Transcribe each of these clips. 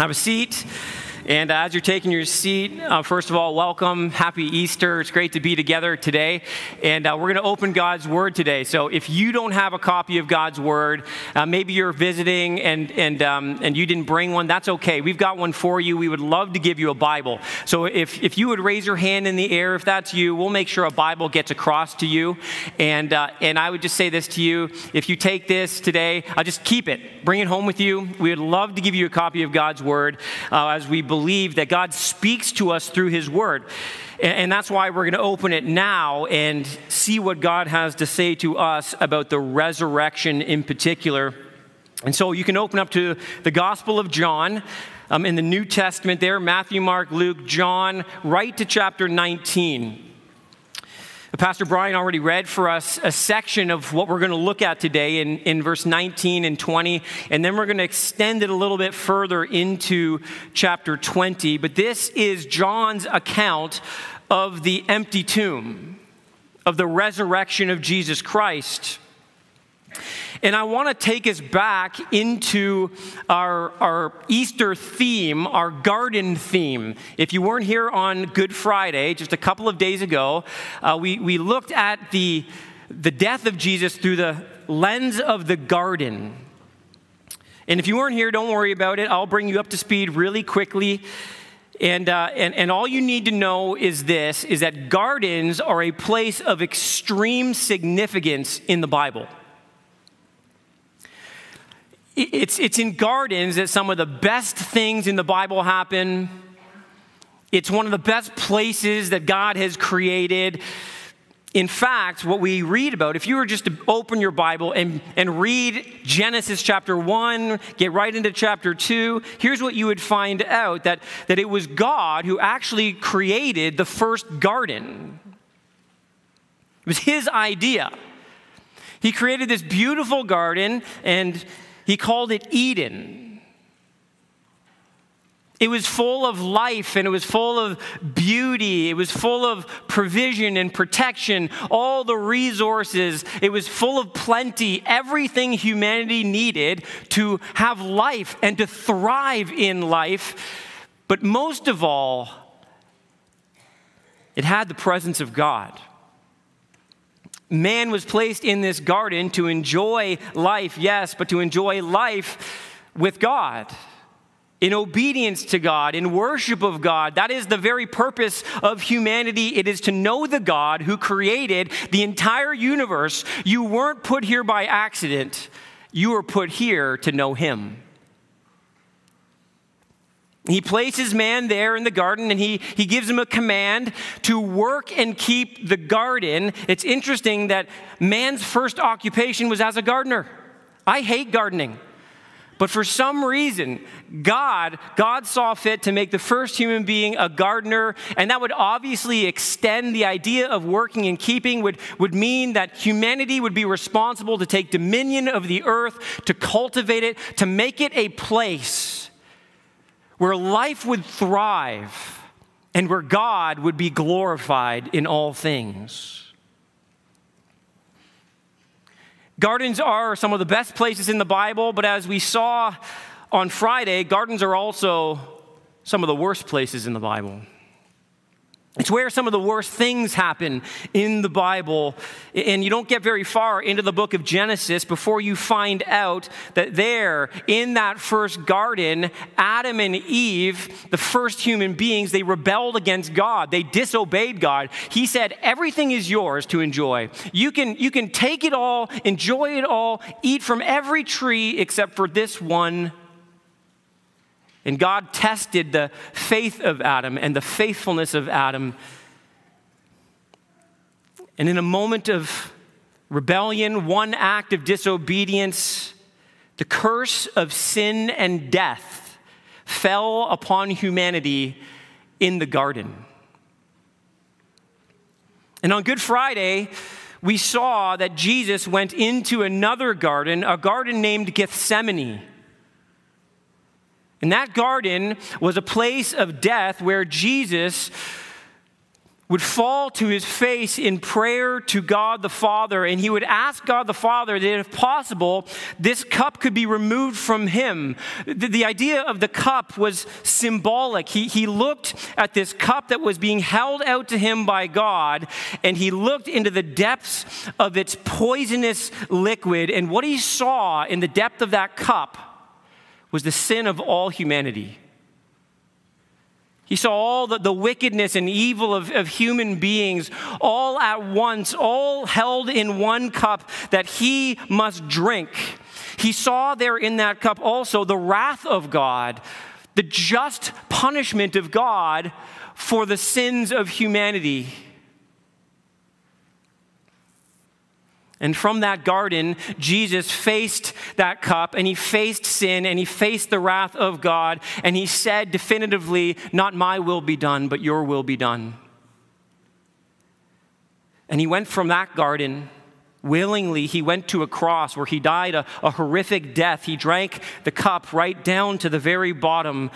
Have a seat. And as you're taking your seat, uh, first of all, welcome. Happy Easter. It's great to be together today. And uh, we're going to open God's Word today. So if you don't have a copy of God's Word, uh, maybe you're visiting and, and, um, and you didn't bring one, that's okay. We've got one for you. We would love to give you a Bible. So if, if you would raise your hand in the air, if that's you, we'll make sure a Bible gets across to you. And, uh, and I would just say this to you if you take this today, uh, just keep it, bring it home with you. We would love to give you a copy of God's Word uh, as we believe that God speaks to us through His Word. And that's why we're going to open it now and see what God has to say to us about the resurrection in particular. And so you can open up to the Gospel of John um, in the New Testament there Matthew, Mark, Luke, John, right to chapter 19. Pastor Brian already read for us a section of what we're going to look at today in, in verse 19 and 20, and then we're going to extend it a little bit further into chapter 20. But this is John's account of the empty tomb, of the resurrection of Jesus Christ. And I want to take us back into our, our Easter theme, our garden theme. If you weren't here on Good Friday, just a couple of days ago, uh, we, we looked at the, the death of Jesus through the lens of the garden. And if you weren't here, don't worry about it. I'll bring you up to speed really quickly. And, uh, and, and all you need to know is this is that gardens are a place of extreme significance in the Bible. It's, it's in gardens that some of the best things in the Bible happen. It's one of the best places that God has created. In fact, what we read about, if you were just to open your Bible and, and read Genesis chapter 1, get right into chapter 2, here's what you would find out that, that it was God who actually created the first garden. It was his idea. He created this beautiful garden, and he called it Eden. It was full of life and it was full of beauty. It was full of provision and protection, all the resources. It was full of plenty, everything humanity needed to have life and to thrive in life. But most of all, it had the presence of God man was placed in this garden to enjoy life, yes, but to enjoy life with God. In obedience to God, in worship of God. That is the very purpose of humanity. It is to know the God who created the entire universe. You weren't put here by accident, you were put here to know Him. He places man there in the garden and he, he gives him a command to work and keep the garden. It's interesting that man's first occupation was as a gardener. I hate gardening. But for some reason, God, God saw fit to make the first human being a gardener, and that would obviously extend the idea of working and keeping, would, would mean that humanity would be responsible to take dominion of the earth, to cultivate it, to make it a place where life would thrive and where God would be glorified in all things. Gardens are some of the best places in the Bible, but as we saw on Friday, gardens are also some of the worst places in the Bible. It's where some of the worst things happen in the Bible. And you don't get very far into the book of Genesis before you find out that there, in that first garden, Adam and Eve, the first human beings, they rebelled against God. They disobeyed God. He said, Everything is yours to enjoy. You can, you can take it all, enjoy it all, eat from every tree except for this one and God tested the faith of Adam and the faithfulness of Adam. And in a moment of rebellion, one act of disobedience, the curse of sin and death fell upon humanity in the garden. And on Good Friday, we saw that Jesus went into another garden, a garden named Gethsemane. And that garden was a place of death where Jesus would fall to his face in prayer to God the Father, and he would ask God the Father that if possible, this cup could be removed from him. The, the, idea of the cup was symbolic. He, he looked at this cup that was being held out to him by God, and he looked into the depths of its poisonous liquid, and what he saw in the depth of that cup was the sin of all humanity. He saw all the, the wickedness and evil of, of human beings all at once, all held in one cup that he must drink. He saw there in that cup also the wrath of God, the just punishment of God for the sins of humanity. And from that garden, Jesus faced that cup and he faced sin and he faced the wrath of God and he said definitively, Not my will be done, but your will be done. And he went from that garden willingly. He went to a cross where he died a, a horrific death. He drank the cup right down to the very bottom.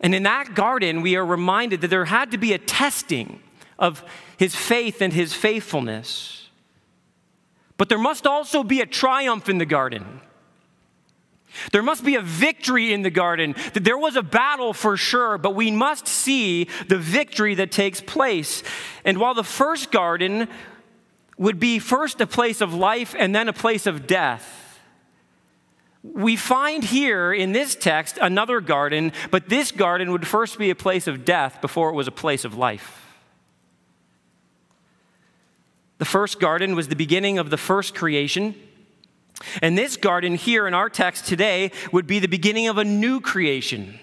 And in that garden, we are reminded that there had to be a testing of his faith and his faithfulness. But there must also be a triumph in the garden. There must be a victory in the garden. There was a battle for sure, but we must see the victory that takes place. And while the first garden would be first a place of life and then a place of death, we find here in this text another garden, but this garden would first be a place of death before it was a place of life. The first garden was the beginning of the first creation. And this garden here in our text today would be the beginning of a new creation.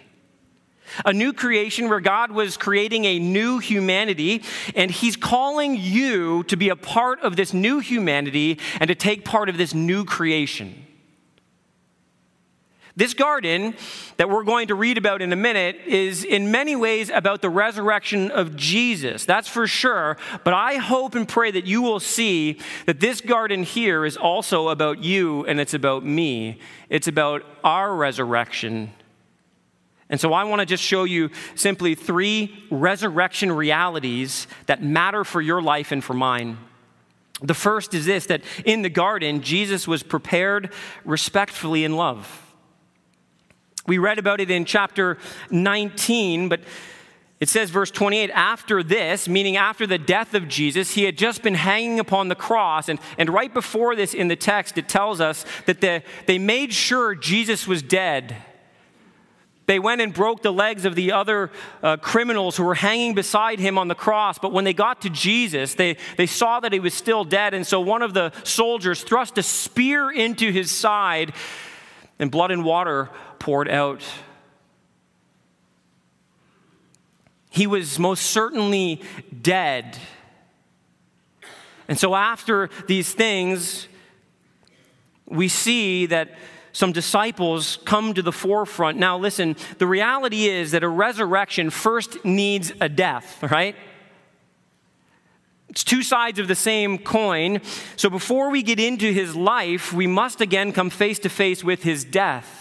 A new creation where God was creating a new humanity, and He's calling you to be a part of this new humanity and to take part of this new creation. This garden that we're going to read about in a minute is in many ways about the resurrection of Jesus. That's for sure. But I hope and pray that you will see that this garden here is also about you and it's about me. It's about our resurrection. And so I want to just show you simply three resurrection realities that matter for your life and for mine. The first is this that in the garden, Jesus was prepared respectfully in love. We read about it in chapter 19, but it says, verse 28, after this, meaning after the death of Jesus, he had just been hanging upon the cross. And, and right before this in the text, it tells us that the, they made sure Jesus was dead. They went and broke the legs of the other uh, criminals who were hanging beside him on the cross. But when they got to Jesus, they, they saw that he was still dead. And so one of the soldiers thrust a spear into his side, and blood and water poured out. He was most certainly dead. And so, after these things, we see that some disciples come to the forefront. Now, listen, the reality is that a resurrection first needs a death, right? It's two sides of the same coin. So, before we get into his life, we must again come face to face with his death.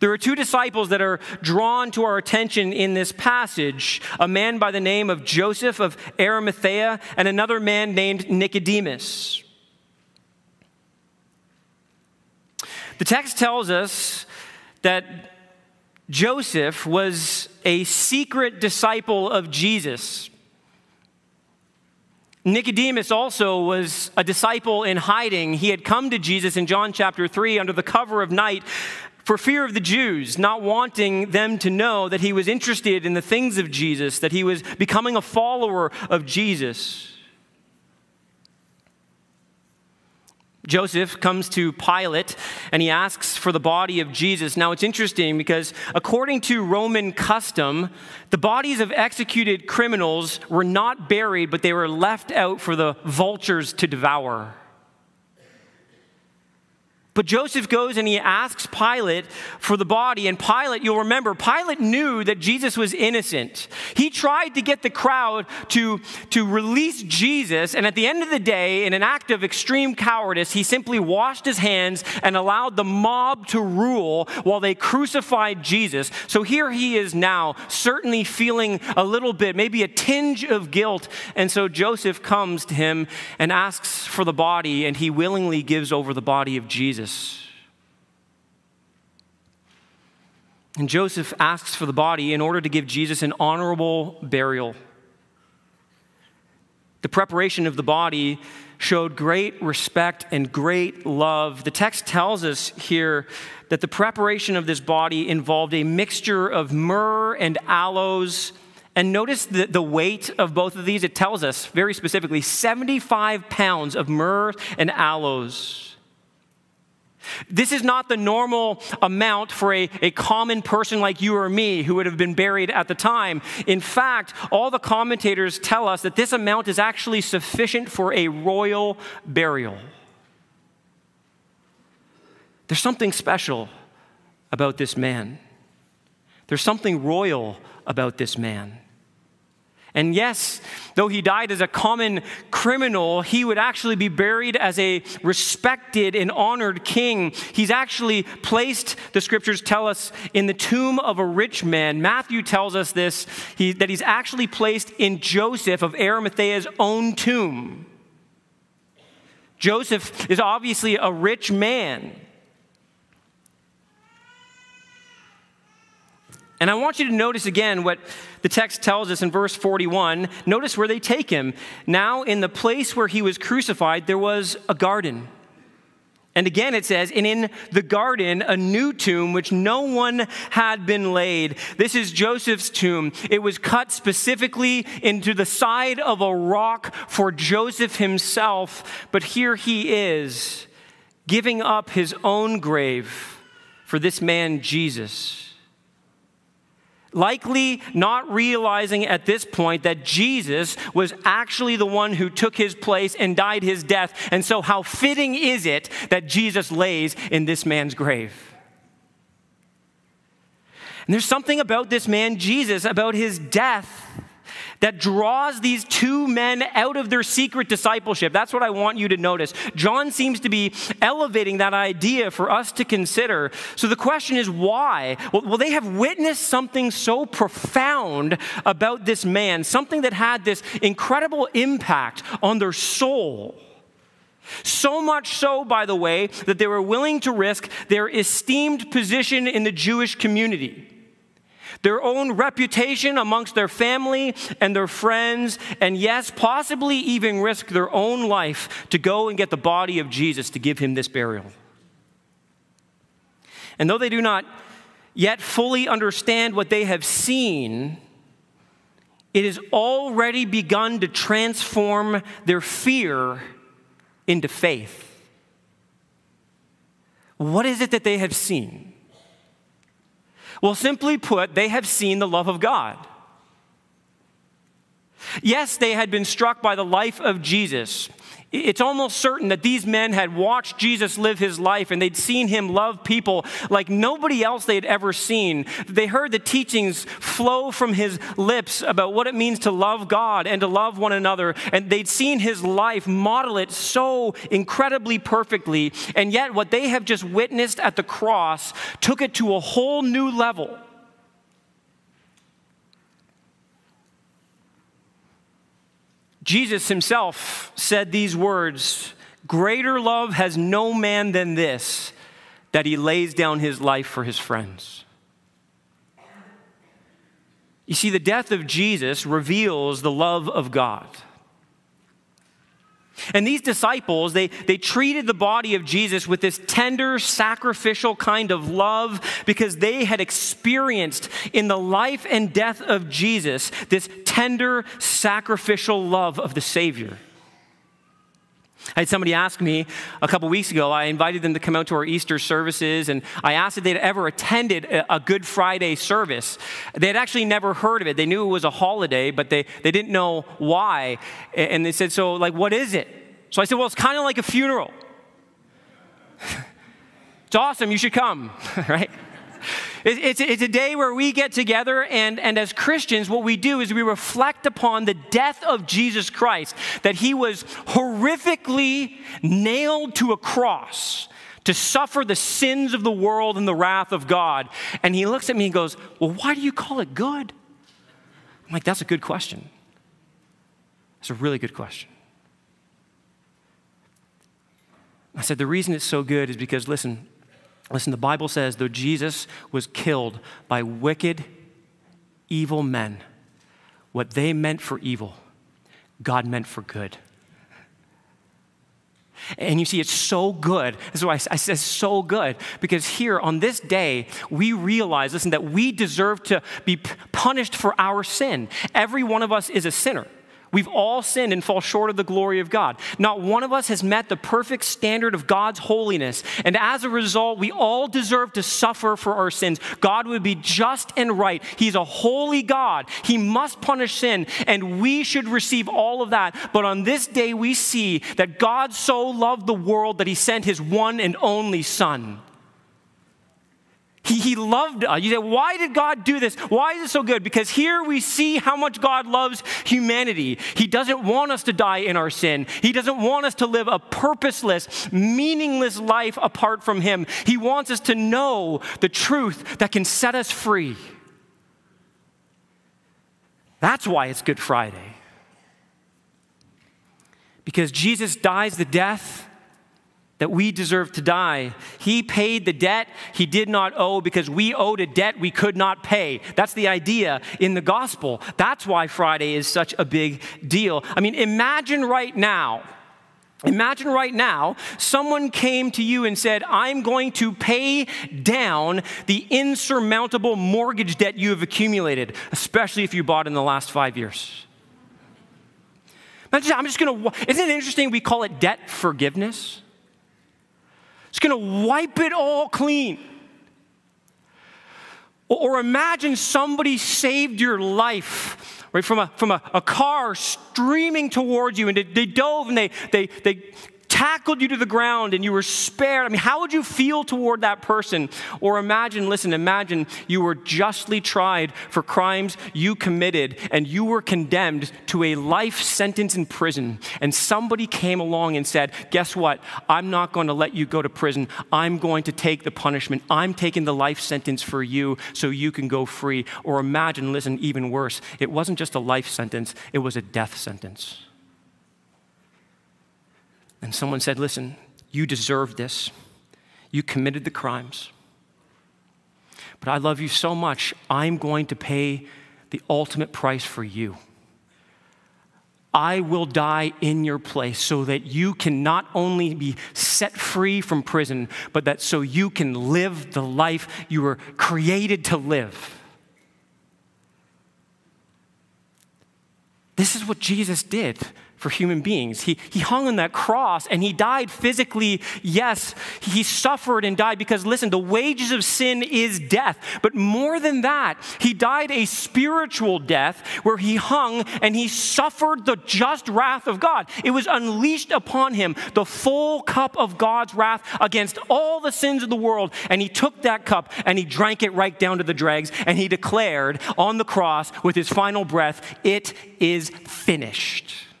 There are two disciples that are drawn to our attention in this passage a man by the name of Joseph of Arimathea and another man named Nicodemus. The text tells us that Joseph was a secret disciple of Jesus. Nicodemus also was a disciple in hiding. He had come to Jesus in John chapter 3 under the cover of night for fear of the Jews, not wanting them to know that he was interested in the things of Jesus, that he was becoming a follower of Jesus. Joseph comes to Pilate and he asks for the body of Jesus. Now it's interesting because according to Roman custom, the bodies of executed criminals were not buried, but they were left out for the vultures to devour. But Joseph goes and he asks Pilate for the body. And Pilate, you'll remember, Pilate knew that Jesus was innocent. He tried to get the crowd to, to release Jesus. And at the end of the day, in an act of extreme cowardice, he simply washed his hands and allowed the mob to rule while they crucified Jesus. So here he is now, certainly feeling a little bit, maybe a tinge of guilt. And so Joseph comes to him and asks for the body, and he willingly gives over the body of Jesus. Jesus. And Joseph asks for the body in order to give Jesus an honorable burial. The preparation of the body showed great respect and great love. The text tells us here that the preparation of this body involved a mixture of myrrh and aloes. And notice the, the weight of both of these. It tells us very specifically 75 pounds of myrrh and aloes. This is not the normal amount for a, a common person like you or me who would have been buried at the time. In fact, all the commentators tell us that this amount is actually sufficient for a royal burial. There's something special about this man, there's something royal about this man. And yes, though he died as a common criminal, he would actually be buried as a respected and honored king. He's actually placed, the scriptures tell us, in the tomb of a rich man. Matthew tells us this he, that he's actually placed in Joseph of Arimathea's own tomb. Joseph is obviously a rich man. And I want you to notice again what the text tells us in verse 41. Notice where they take him. Now, in the place where he was crucified, there was a garden. And again, it says, and in the garden, a new tomb which no one had been laid. This is Joseph's tomb. It was cut specifically into the side of a rock for Joseph himself. But here he is, giving up his own grave for this man, Jesus likely not realizing at this point that Jesus was actually the one who took his place and died his death. And so, how fitting is it that Jesus lays in this man's grave? And there's something about this man, Jesus, about his death that draws these two men out of their secret discipleship. That's what I want you to notice. John seems to be elevating that idea for us to consider. So the question is why? Well, they have witnessed something so profound about this man, something that had this incredible impact on their soul. So much so, by the way, that they were willing to risk their esteemed position in the Jewish community their own reputation amongst their family and their friends, and yes, possibly even risk their own life to go and get the body of Jesus to give him this burial. And though they do not yet fully understand what they have seen, it has already begun to transform their fear into faith. What is it that they have seen? Well, simply put, they have seen the love of God. Yes, they had been struck by the life of Jesus. It's almost certain that these men had watched Jesus live his life and they'd seen him love people like nobody else they had ever seen. They heard the teachings flow from his lips about what it means to love God and to love one another. And they'd seen his life model it so incredibly perfectly. And yet, what they have just witnessed at the cross took it to a whole new level. Jesus himself said these words Greater love has no man than this, that he lays down his life for his friends. You see, the death of Jesus reveals the love of God. And these disciples, they, they treated the body of Jesus with this tender, sacrificial kind of love because they had experienced in the life and death of Jesus this tender, sacrificial love of the Savior. I had somebody ask me a couple weeks ago. I invited them to come out to our Easter services, and I asked if they'd ever attended a Good Friday service. They had actually never heard of it. They knew it was a holiday, but they, they didn't know why. And they said, So, like, what is it? So I said, Well, it's kind of like a funeral. It's awesome. You should come, right? It's, it's a day where we get together, and, and as Christians, what we do is we reflect upon the death of Jesus Christ, that he was horrifically nailed to a cross to suffer the sins of the world and the wrath of God. And he looks at me and goes, Well, why do you call it good? I'm like, That's a good question. That's a really good question. I said, The reason it's so good is because, listen, listen, the Bible says, though Jesus was killed by wicked, evil men, what they meant for evil, God meant for good. And you see, it's so good. This is why I say so good, because here on this day, we realize, listen, that we deserve to be punished for our sin. Every one of us is a sinner. We've all sinned and fall short of the glory of God. Not one of us has met the perfect standard of God's holiness. And as a result, we all deserve to suffer for our sins. God would be just and right. He's a holy God. He must punish sin, and we should receive all of that. But on this day, we see that God so loved the world that he sent his one and only Son. He, he loved us. You say, why did God do this? Why is it so good? Because here we see how much God loves humanity. He doesn't want us to die in our sin, He doesn't want us to live a purposeless, meaningless life apart from Him. He wants us to know the truth that can set us free. That's why it's Good Friday. Because Jesus dies the death that we deserve to die. He paid the debt he did not owe because we owed a debt we could not pay. That's the idea in the gospel. That's why Friday is such a big deal. I mean, imagine right now. Imagine right now, someone came to you and said, I'm going to pay down the insurmountable mortgage debt you have accumulated, especially if you bought in the last five years. I'm just gonna, isn't it interesting we call it debt forgiveness? It's going to wipe it all clean. Or, imagine somebody saved your life right, from, a, from a, a car streaming towards you, and they, they dove and they, they, they tackled you to the ground and you were spared, I mean, how would you feel toward that person? Or imagine, listen, imagine you were justly tried for crimes you committed and you were condemned to a life sentence in prison. And somebody came along and said, Guess what? I'm not going to let you go to prison. I'm going to take the punishment. I'm taking the life sentence for you so you can go free. Or imagine, listen, even worse, it wasn't just a life sentence, it was a death sentence. And someone said, Listen, you deserve this. You committed the crimes. But I love you so much, I'm going to pay the ultimate price for you. I will die in your place so that you can not only be set free from prison, but that so you can live the life you were created to live. This is what Jesus did for human beings. He, he hung on that cross and he died physically. Yes, he suffered and died because, listen, the wages of sin is death. But more than that, he died a spiritual death where he hung and he suffered the just wrath of God. It was unleashed upon him, the full cup of God's wrath against all the sins of the world. And he took that cup and he drank it right down to the dregs and he declared on the cross with his final breath, It is finished.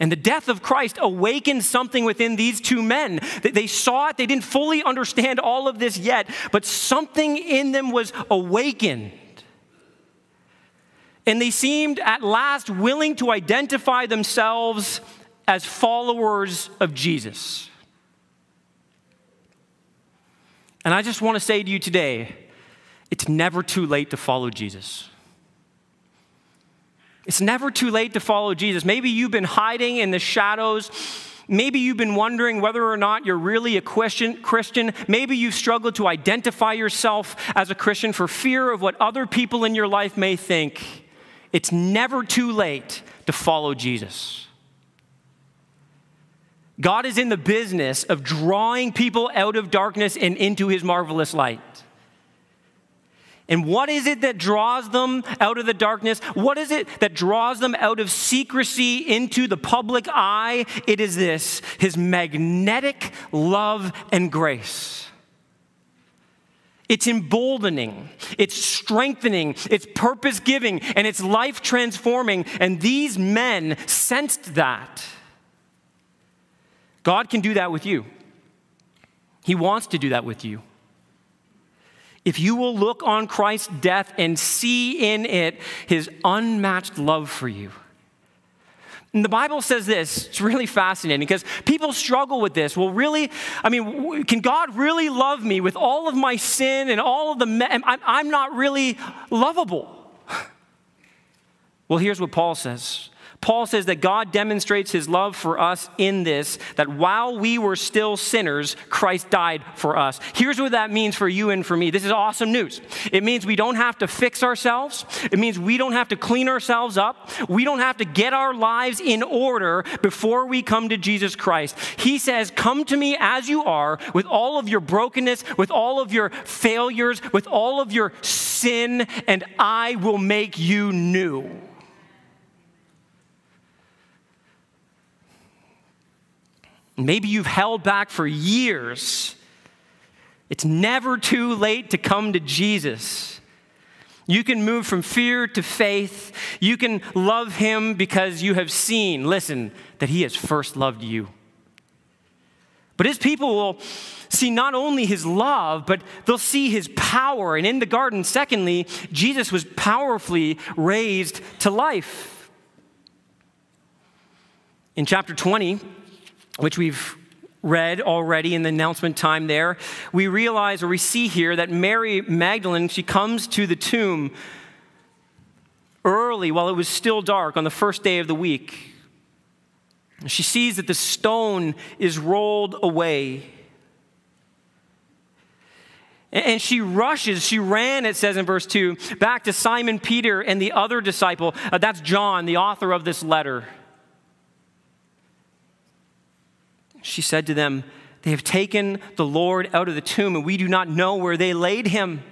And the death of Christ awakened something within these two men. They saw it, they didn't fully understand all of this yet, but something in them was awakened. And they seemed at last willing to identify themselves as followers of Jesus. And I just want to say to you today it's never too late to follow Jesus. It's never too late to follow Jesus. Maybe you've been hiding in the shadows. Maybe you've been wondering whether or not you're really a Christian. Maybe you've struggled to identify yourself as a Christian for fear of what other people in your life may think. It's never too late to follow Jesus. God is in the business of drawing people out of darkness and into his marvelous light. And what is it that draws them out of the darkness? What is it that draws them out of secrecy into the public eye? It is this His magnetic love and grace. It's emboldening, it's strengthening, it's purpose giving, and it's life transforming. And these men sensed that. God can do that with you. He wants to do that with you. If you will look on Christ's death and see in it his unmatched love for you. And the Bible says this, it's really fascinating because people struggle with this. Well, really, I mean, can God really love me with all of my sin and all of the, I'm not really lovable? Well, here's what Paul says Paul says that God demonstrates his love for us in this that while we were still sinners, Christ died for us. Here's what that means for you and for me. This is awesome news. It means we don't have to fix ourselves, it means we don't have to clean ourselves up, we don't have to get our lives in order before we come to Jesus Christ. He says, Come to me as you are, with all of your brokenness, with all of your failures, with all of your sin, and I will make you new. Maybe you've held back for years. It's never too late to come to Jesus. You can move from fear to faith. You can love him because you have seen, listen, that he has first loved you. But his people will see not only his love, but they'll see his power. And in the garden, secondly, Jesus was powerfully raised to life. In chapter 20, which we've read already in the announcement time there, we realize or we see here that Mary Magdalene, she comes to the tomb early while it was still dark on the first day of the week. She sees that the stone is rolled away. And she rushes, she ran, it says in verse 2, back to Simon Peter and the other disciple. Uh, that's John, the author of this letter. She said to them, They have taken the Lord out of the tomb, and we do not know where they laid him.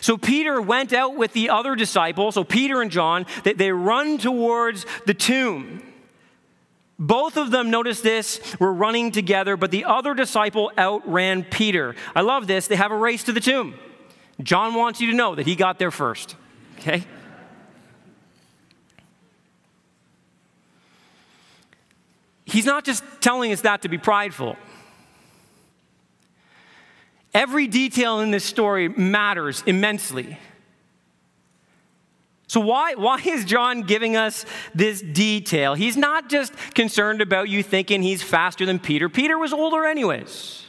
So Peter went out with the other disciples, so Peter and John, they, they run towards the tomb. Both of them, notice this, were running together, but the other disciple outran Peter. I love this. They have a race to the tomb. John wants you to know that he got there first. Okay? He's not just telling us that to be prideful. Every detail in this story matters immensely. So, why, why is John giving us this detail? He's not just concerned about you thinking he's faster than Peter. Peter was older, anyways.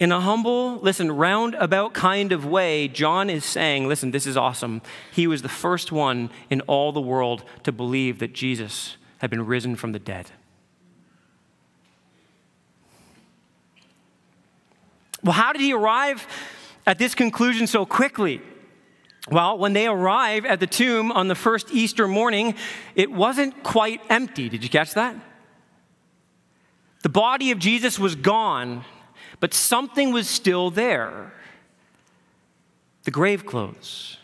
In a humble, listen, roundabout kind of way, John is saying, listen, this is awesome. He was the first one in all the world to believe that Jesus had been risen from the dead. Well, how did he arrive at this conclusion so quickly? Well, when they arrived at the tomb on the first Easter morning, it wasn't quite empty. Did you catch that? The body of Jesus was gone but something was still there the grave clothes.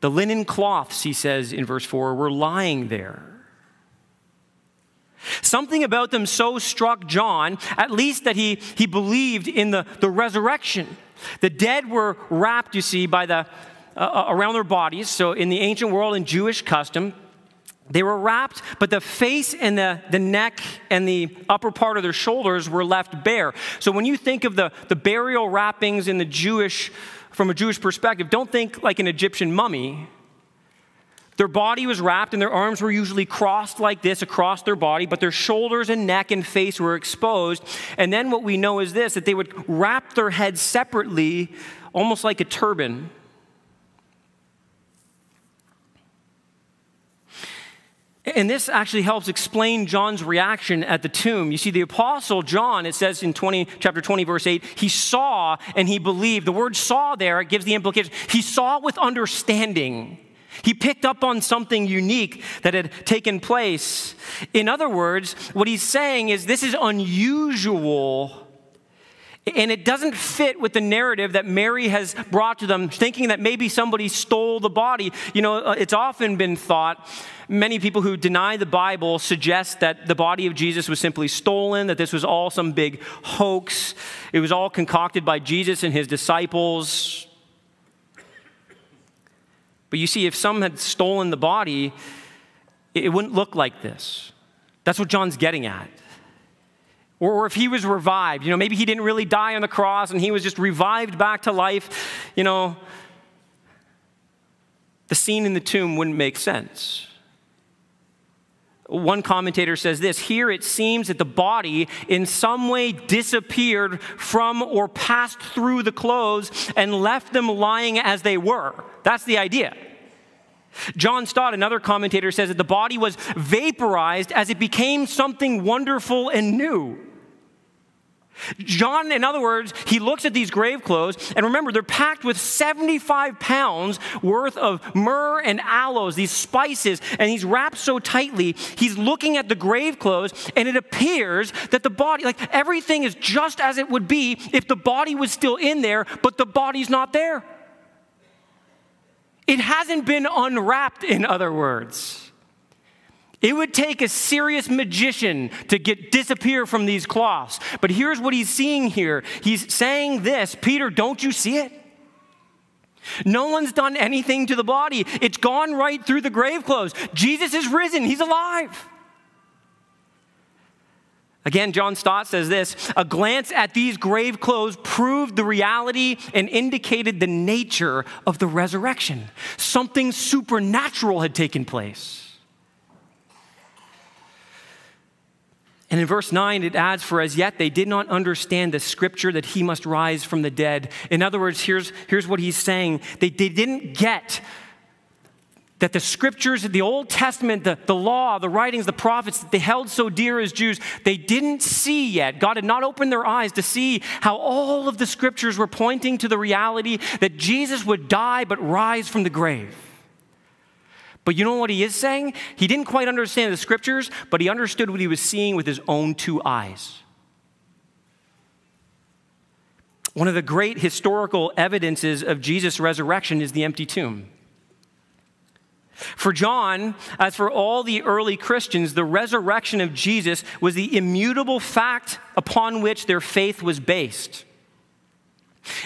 The linen cloths, he says in verse 4, were lying there. Something about them so struck John, at least that he, he believed in the, the resurrection. The dead were wrapped, you see, by the, uh, uh around their bodies. So, in the ancient world, in Jewish custom, they were wrapped, but the face and the, the neck and the upper part of their shoulders were left bare. So when you think of the, the burial wrappings in the Jewish, from a Jewish perspective, don't think like an Egyptian mummy. Their body was wrapped and their arms were usually crossed like this across their body, but their shoulders and neck and face were exposed. And then what we know is this that they would wrap their heads separately, almost like a turban. And this actually helps explain John's reaction at the tomb. You see, the apostle John, it says in 20, chapter 20, verse 8, he saw and he believed. The word saw there, gives the implication. He saw with understanding. He picked up on something unique that had taken place. In other words, what he's saying is this is unusual And it doesn't fit with the narrative that Mary has brought to them, thinking that maybe somebody stole the body. You know, uh, it's often been thought, many people who deny the Bible suggest that the body of Jesus was simply stolen, that this was all some big hoax. It was all concocted by Jesus and his disciples. But you see, if some had stolen the body, it wouldn't look like this. That's what John's getting at. Or, if he was revived, you know, maybe he didn't really die on the cross and he was just revived back to life, you know, the scene in the tomb wouldn't make sense. One commentator says this here it seems that the body in some way disappeared from or passed through the clothes and left them lying as they were. That's the idea. John Stott, another commentator, says that the body was vaporized as it became something wonderful and new. John, in other words, he looks at these grave clothes, and remember, they're packed with 75 pounds worth of myrrh and aloes, these spices, and he's wrapped so tightly. He's looking at the grave clothes, and it appears that the body, like everything is just as it would be if the body was still in there, but the body's not there. It hasn't been unwrapped, in other words. It would take a serious magician to get disappear from these cloths. But here's what he's seeing here. He's saying this, Peter, don't you see it? No one's done anything to the body. It's gone right through the grave clothes. Jesus is risen. He's alive. Again, John Stott says this a glance at these grave clothes proved the reality and indicated the nature of the resurrection. Something supernatural had taken place. And in verse 9, it adds, For as yet they did not understand the scripture that he must rise from the dead. In other words, here's, here's what he's saying they, they didn't get that the scriptures, the Old Testament, the, the law, the writings, the prophets that they held so dear as Jews, they didn't see yet. God had not opened their eyes to see how all of the scriptures were pointing to the reality that Jesus would die but rise from the grave. But you know what he is saying? He didn't quite understand the scriptures, but he understood what he was seeing with his own two eyes. One of the great historical evidences of Jesus' resurrection is the empty tomb. For John, as for all the early Christians, the resurrection of Jesus was the immutable fact upon which their faith was based.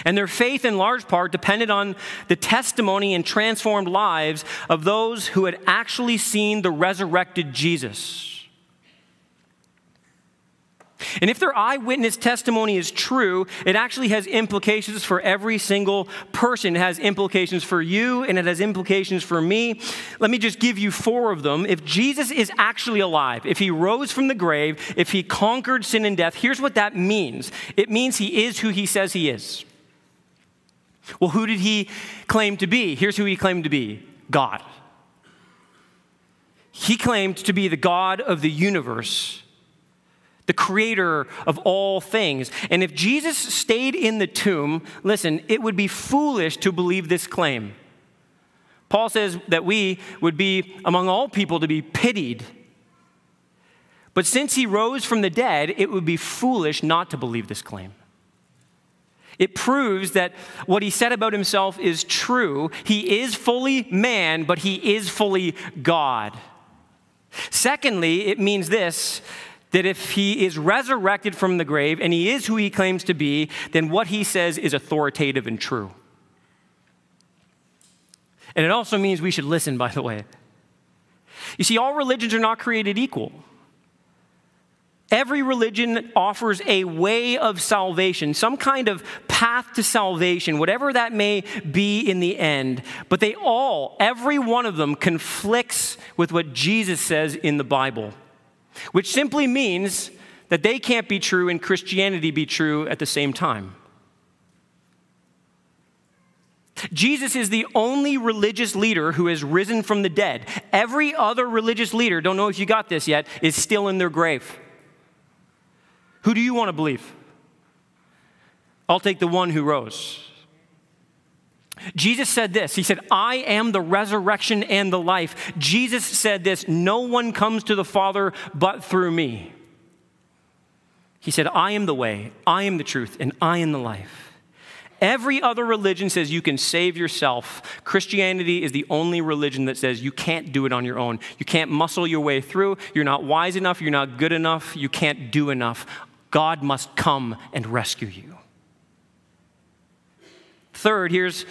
And their faith, in large part, depended on the testimony and transformed lives of those who had actually seen the resurrected Jesus. And if their eyewitness testimony is true, it actually has implications for every single person. It has implications for you and it has implications for me. Let me just give you four of them. If Jesus is actually alive, if he rose from the grave, if he conquered sin and death, here's what that means it means he is who he says he is. Well, who did he claim to be? Here's who he claimed to be God. He claimed to be the God of the universe, the creator of all things. And if Jesus stayed in the tomb, listen, it would be foolish to believe this claim. Paul says that we would be among all people to be pitied. But since he rose from the dead, it would be foolish not to believe this claim. It proves that what he said about himself is true. He is fully man, but he is fully God. Secondly, it means this that if he is resurrected from the grave and he is who he claims to be, then what he says is authoritative and true. And it also means we should listen, by the way. You see, all religions are not created equal. Every religion offers a way of salvation, some kind of path to salvation, whatever that may be in the end. But they all, every one of them, conflicts with what Jesus says in the Bible, which simply means that they can't be true and Christianity be true at the same time. Jesus is the only religious leader who has risen from the dead. Every other religious leader, don't know if you got this yet, is still in their grave. Who do you want to believe? I'll take the one who rose. Jesus said this. He said, I am the resurrection and the life. Jesus said this No one comes to the Father but through me. He said, I am the way, I am the truth, and I am the life. Every other religion says you can save yourself. Christianity is the only religion that says you can't do it on your own. You can't muscle your way through. You're not wise enough. You're not good enough. You can't do enough. God must come and rescue you. Third, here's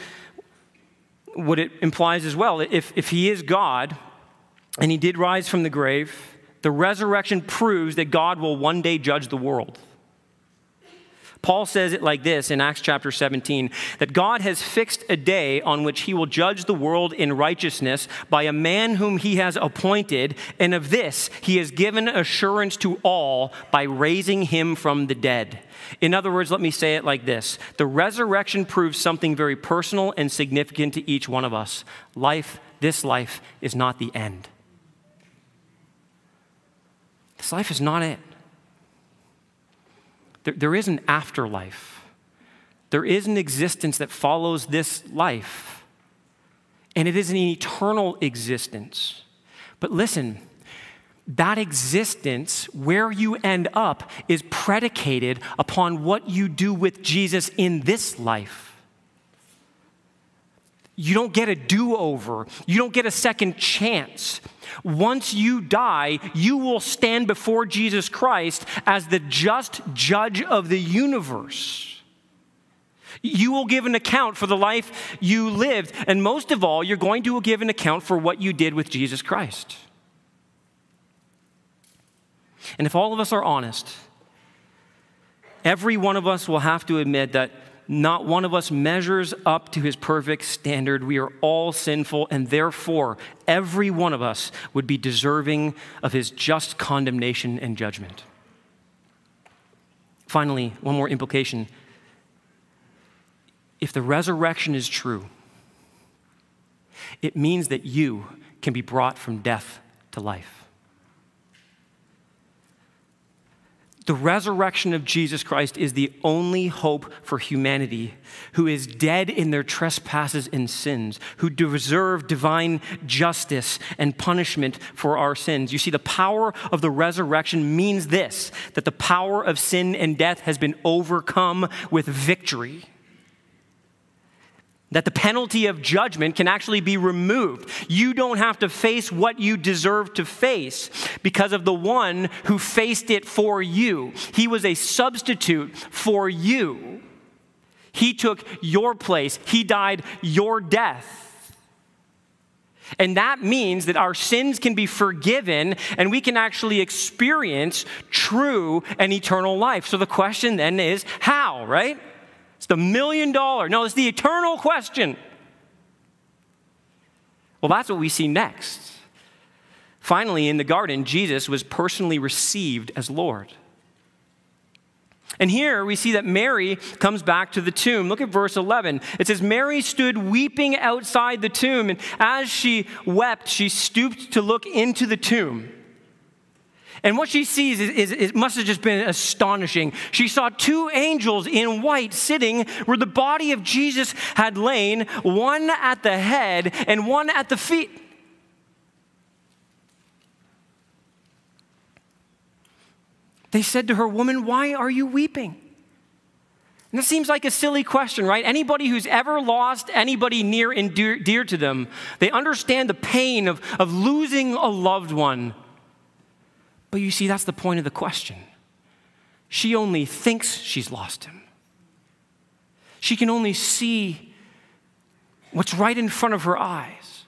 what it implies as well. If, if he is God and he did rise from the grave, the resurrection proves that God will one day judge the world. Paul says it like this in Acts chapter 17 that God has fixed a day on which he will judge the world in righteousness by a man whom he has appointed, and of this he has given assurance to all by raising him from the dead. In other words, let me say it like this the resurrection proves something very personal and significant to each one of us. Life, this life, is not the end. This life is not it. There, there is an afterlife. There is an existence that follows this life, and it is an eternal existence. But listen, that existence, where you end up, is predicated upon what you do with Jesus in this life. You don't get a do over. You don't get a second chance. Once you die, you will stand before Jesus Christ as the just judge of the universe. You will give an account for the life you lived, and most of all, you're going to give an account for what you did with Jesus Christ. And if all of us are honest, every one of us will have to admit that not one of us measures up to his perfect standard. We are all sinful, and therefore, every one of us would be deserving of his just condemnation and judgment. Finally, one more implication. If the resurrection is true, it means that you can be brought from death to life. The resurrection of Jesus Christ is the only hope for humanity who is dead in their trespasses and sins, who deserve divine justice and punishment for our sins. You see, the power of the resurrection means this that the power of sin and death has been overcome with victory that the penalty of judgment can actually be removed. You don't have to face what you deserve to face because of the one who faced it for you. He was a substitute for you. He took your place, He died your death. And that means that our sins can be forgiven and we can actually experience true and eternal life. So the question then is how, right? It's the million dollar, no, it's the eternal question. Well, that's what we see next. Finally, in the garden, Jesus was personally received as Lord. And here we see that Mary comes back to the tomb. Look at verse 11. It says, Mary stood weeping outside the tomb, and as she wept, she stooped to look into the tomb. And what she sees is, is, it must have just been astonishing. She saw two angels in white sitting where the body of Jesus had lain, one at the head and one at the feet. They said to her, Woman, why are you weeping? And that seems like a silly question, right? Anybody who's ever lost anybody near and dear, dear to them, they understand the pain of, of losing a loved one. But you see, that's the point of the question. She only thinks she's lost him. She can only see what's right in front of her eyes.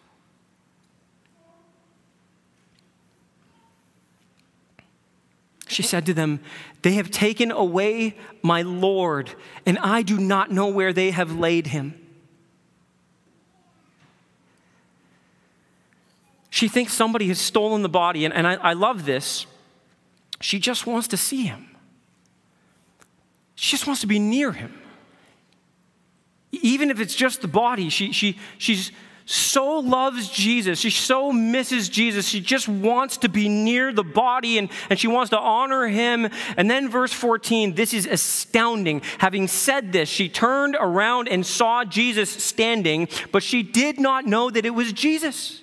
She said to them, They have taken away my Lord, and I do not know where they have laid him. She thinks somebody has stolen the body, and, and I, I love this she just wants to see him. She just wants to be near him. Even if it's just the body, she, she, she's so loves Jesus. She so misses Jesus. She just wants to be near the body and, and she wants to honor him. And then, verse 14, this is astounding. Having said this, she turned around and saw Jesus standing, but she did not know that it was Jesus.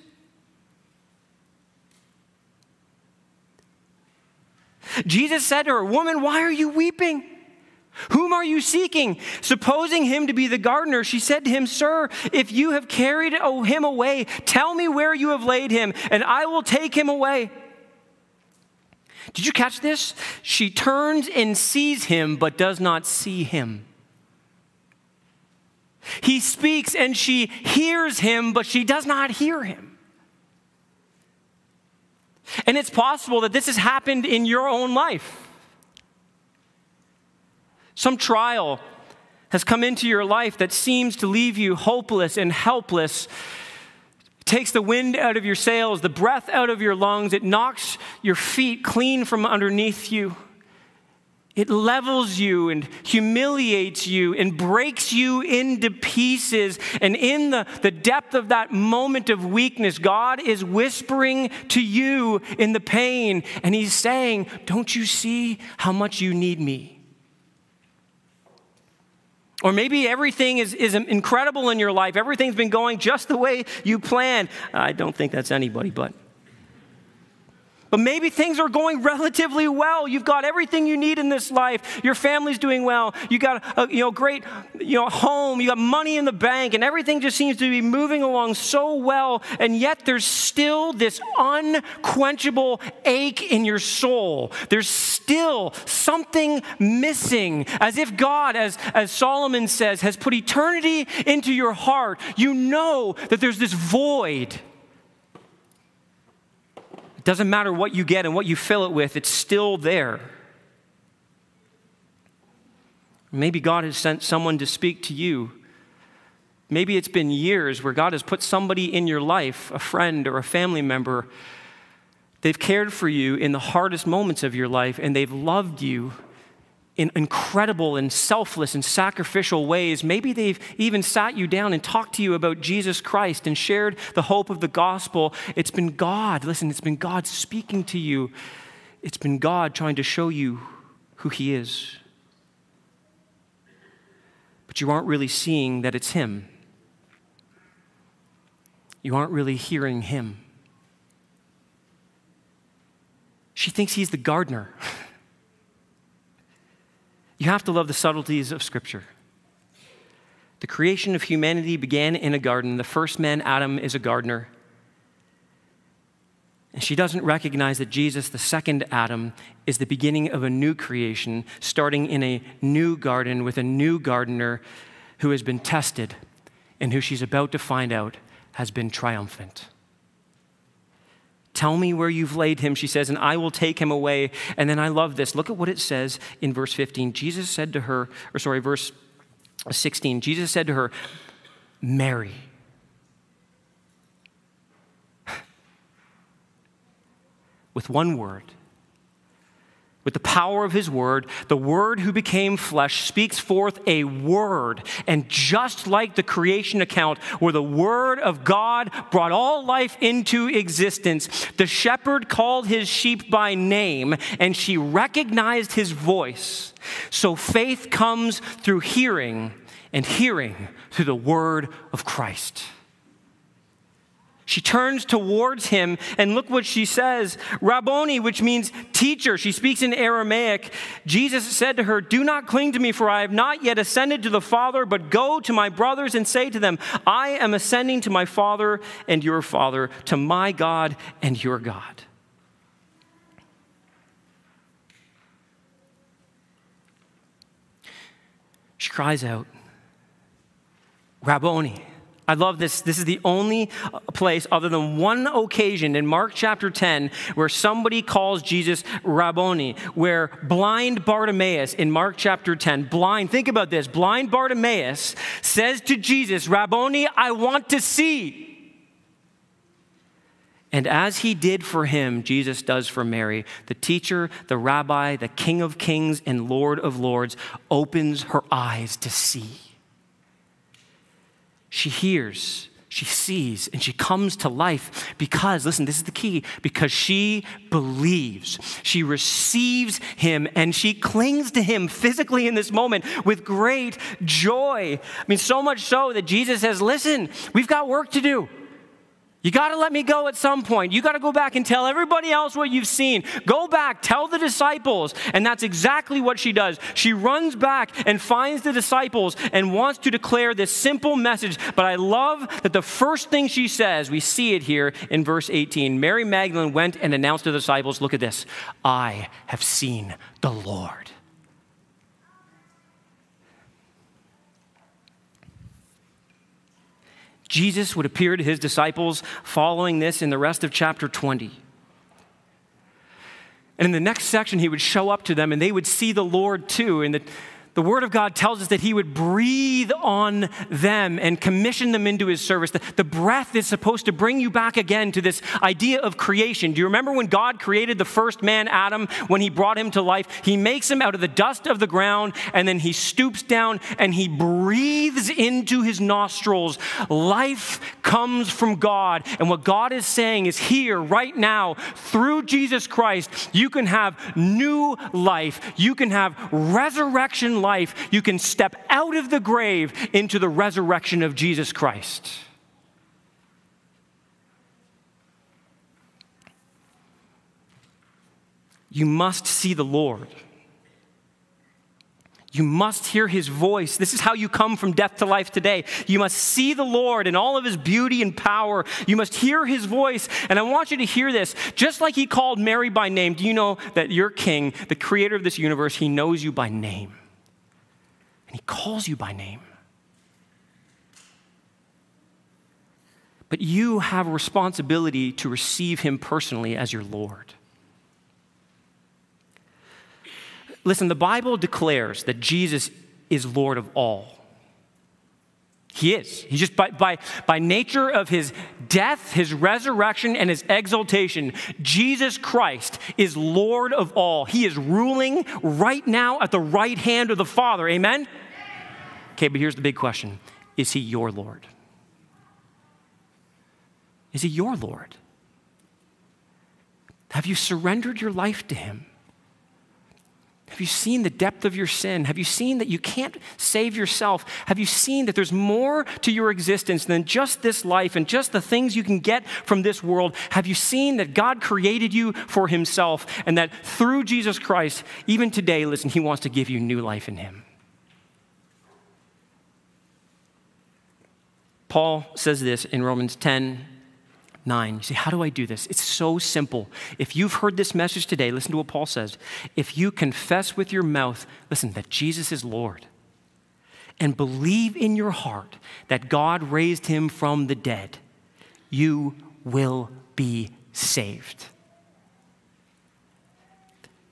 Jesus said to her, Woman, why are you weeping? Whom are you seeking? Supposing him to be the gardener, she said to him, Sir, if you have carried him away, tell me where you have laid him, and I will take him away. Did you catch this? She turns and sees him, but does not see him. He speaks and she hears him, but she does not hear him. And it's possible that this has happened in your own life. Some trial has come into your life that seems to leave you hopeless and helpless. It takes the wind out of your sails, the breath out of your lungs. It knocks your feet clean from underneath you. It levels you and humiliates you and breaks you into pieces. And in the, the depth of that moment of weakness, God is whispering to you in the pain, and He's saying, Don't you see how much you need me? Or maybe everything is, is incredible in your life. Everything's been going just the way you planned. I don't think that's anybody, but but maybe things are going relatively well. You've got everything you need in this life. Your family's doing well. You got a you know, great you know, home. You got money in the bank, and everything just seems to be moving along so well. And yet there's still this unquenchable ache in your soul. There's still something missing, as if God, as, as Solomon says, has put eternity into your heart. You know that there's this void it doesn't matter what you get and what you fill it with, it's still there. Maybe God has sent someone to speak to you. Maybe it's been years where God has put somebody in your life, a friend or a family member. They've cared for you in the hardest moments of your life and they've loved you in incredible and selfless and sacrificial ways. Maybe they've even sat you down and talked to you about Jesus Christ and shared the hope of the gospel. It's been God, listen, it's been God speaking to you. It's been God trying to show you who He is. But you aren't really seeing that it's Him. You aren't really hearing Him. She thinks He's the gardener. You have to love the subtleties of Scripture. The creation of humanity began in a garden. The first man, Adam, is a gardener. And she doesn't recognize that Jesus, the second Adam, is the beginning of a new creation, starting in a new garden with a new gardener who has been tested and who she's about to find out has been triumphant. Tell me where you've laid him, she says, and I will take him away. And then I love this. Look at what it says in verse 15. Jesus said to her, or sorry, verse 16. Jesus said to her, Mary. With one word, with the power of his word, the word who became flesh speaks forth a word. And just like the creation account, where the word of God brought all life into existence, the shepherd called his sheep by name and she recognized his voice. So faith comes through hearing, and hearing through the word of Christ. She turns towards him, and look what she says Rabboni, which means teacher. She speaks in Aramaic. Jesus said to her, Do not cling to me, for I have not yet ascended to the Father, but go to my brothers and say to them, I am ascending to my Father and your Father, to my God and your God. She cries out, Rabboni I love this. This is the only uh, place, other than one occasion in Mark chapter 10, where somebody calls Jesus Rabboni, where blind Bartimaeus in Mark chapter 10, blind, think about this, blind Bartimaeus says to Jesus, Rabboni, I want to see. And as he did for him, Jesus does for Mary. The teacher, the rabbi, the king of kings, and lord of lords opens her eyes to see. She hears, she sees, and she comes to life because, listen, this is the key, because she believes. She receives him and she clings to him physically in this moment with great joy. I mean, so much so that Jesus says, listen, we've got work to do. You got to let me go at some point. You got to go back and tell everybody else what you've seen. Go back, tell the disciples. And that's exactly what she does. She runs back and finds the disciples and wants to declare this simple message. But I love that the first thing she says, we see it here in verse 18 Mary Magdalene went and announced to the disciples, Look at this, I have seen the Lord. Jesus would appear to his disciples following this in the rest of chapter 20. And in the next section, he would show up to them and they would see the Lord too. And the, the Word of God tells us that He would breathe on them and commission them into His service. The, the, breath is supposed to bring you back again to this idea of creation. Do you remember when God created the first man, Adam, when He brought him to life? He makes him out of the dust of the ground and then He stoops down and He breathes into his nostrils. Life comes from God. And what God is saying is here, right now, through Jesus Christ, you can have new life, you can have resurrection life, you can step out of the grave into the resurrection of Jesus Christ. You must see the Lord. You must hear his voice. This is how you come from death to life today. You must see the Lord in all of his beauty and power. You must hear his voice. And I want you to hear this. Just like he called Mary by name, do you know that your king, the creator of this universe, he knows you by name? And He calls you by name. But you have a responsibility to receive Him personally as your Lord. Listen, the Bible declares that Jesus is Lord of all. He is. He's just by, by, by nature of his death, his resurrection, and his exaltation, Jesus Christ is Lord of all. He is ruling right now at the right hand of the Father. Amen? Okay, but here's the big question Is he your Lord? Is he your Lord? Have you surrendered your life to him? Have you seen the depth of your sin? Have you seen that you can't save yourself? Have you seen that there's more to your existence than just this life and just the things you can get from this world? Have you seen that God created you for Himself and that through Jesus Christ, even today, listen, He wants to give you new life in Him? Paul says this in Romans 10 9. You say, How do I do this? It's so simple. If you've heard this message today, listen to what Paul says. If you confess with your mouth, listen, that Jesus is Lord, and believe in your heart that God raised him from the dead, you will be saved.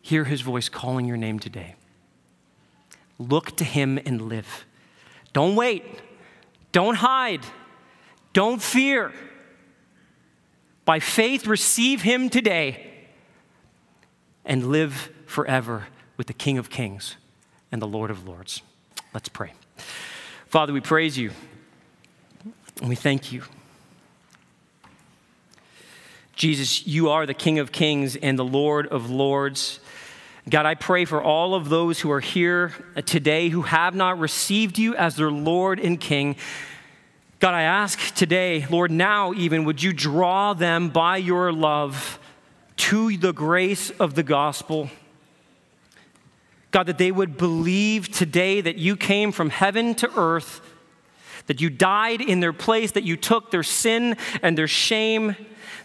Hear his voice calling your name today. Look to him and live. Don't wait. Don't hide. Don't fear. By faith, receive him today and live forever with the King of Kings and the Lord of Lords. Let's pray. Father, we praise you and we thank you. Jesus, you are the King of Kings and the Lord of Lords. God, I pray for all of those who are here today who have not received you as their Lord and King. God, I ask today, Lord, now even, would you draw them by your love to the grace of the gospel? God, that they would believe today that you came from heaven to earth, that you died in their place, that you took their sin and their shame,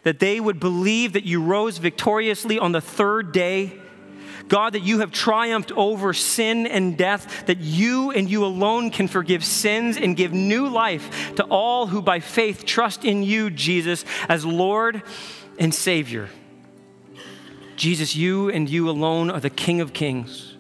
that they would believe that you rose victoriously on the third day God, that you have triumphed over sin and death, that you and you alone can forgive sins and give new life to all who by faith trust in you, Jesus, as Lord and Savior. Jesus, you and you alone are the King of Kings.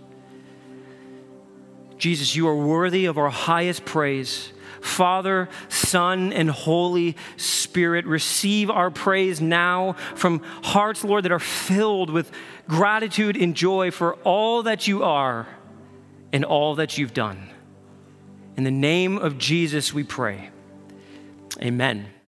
Jesus, you are worthy of our highest praise. Father, Son, and Holy Spirit, receive our praise now from hearts, Lord, that are filled with gratitude and joy for all that you are and all that you've done. In the name of Jesus, we pray. Amen.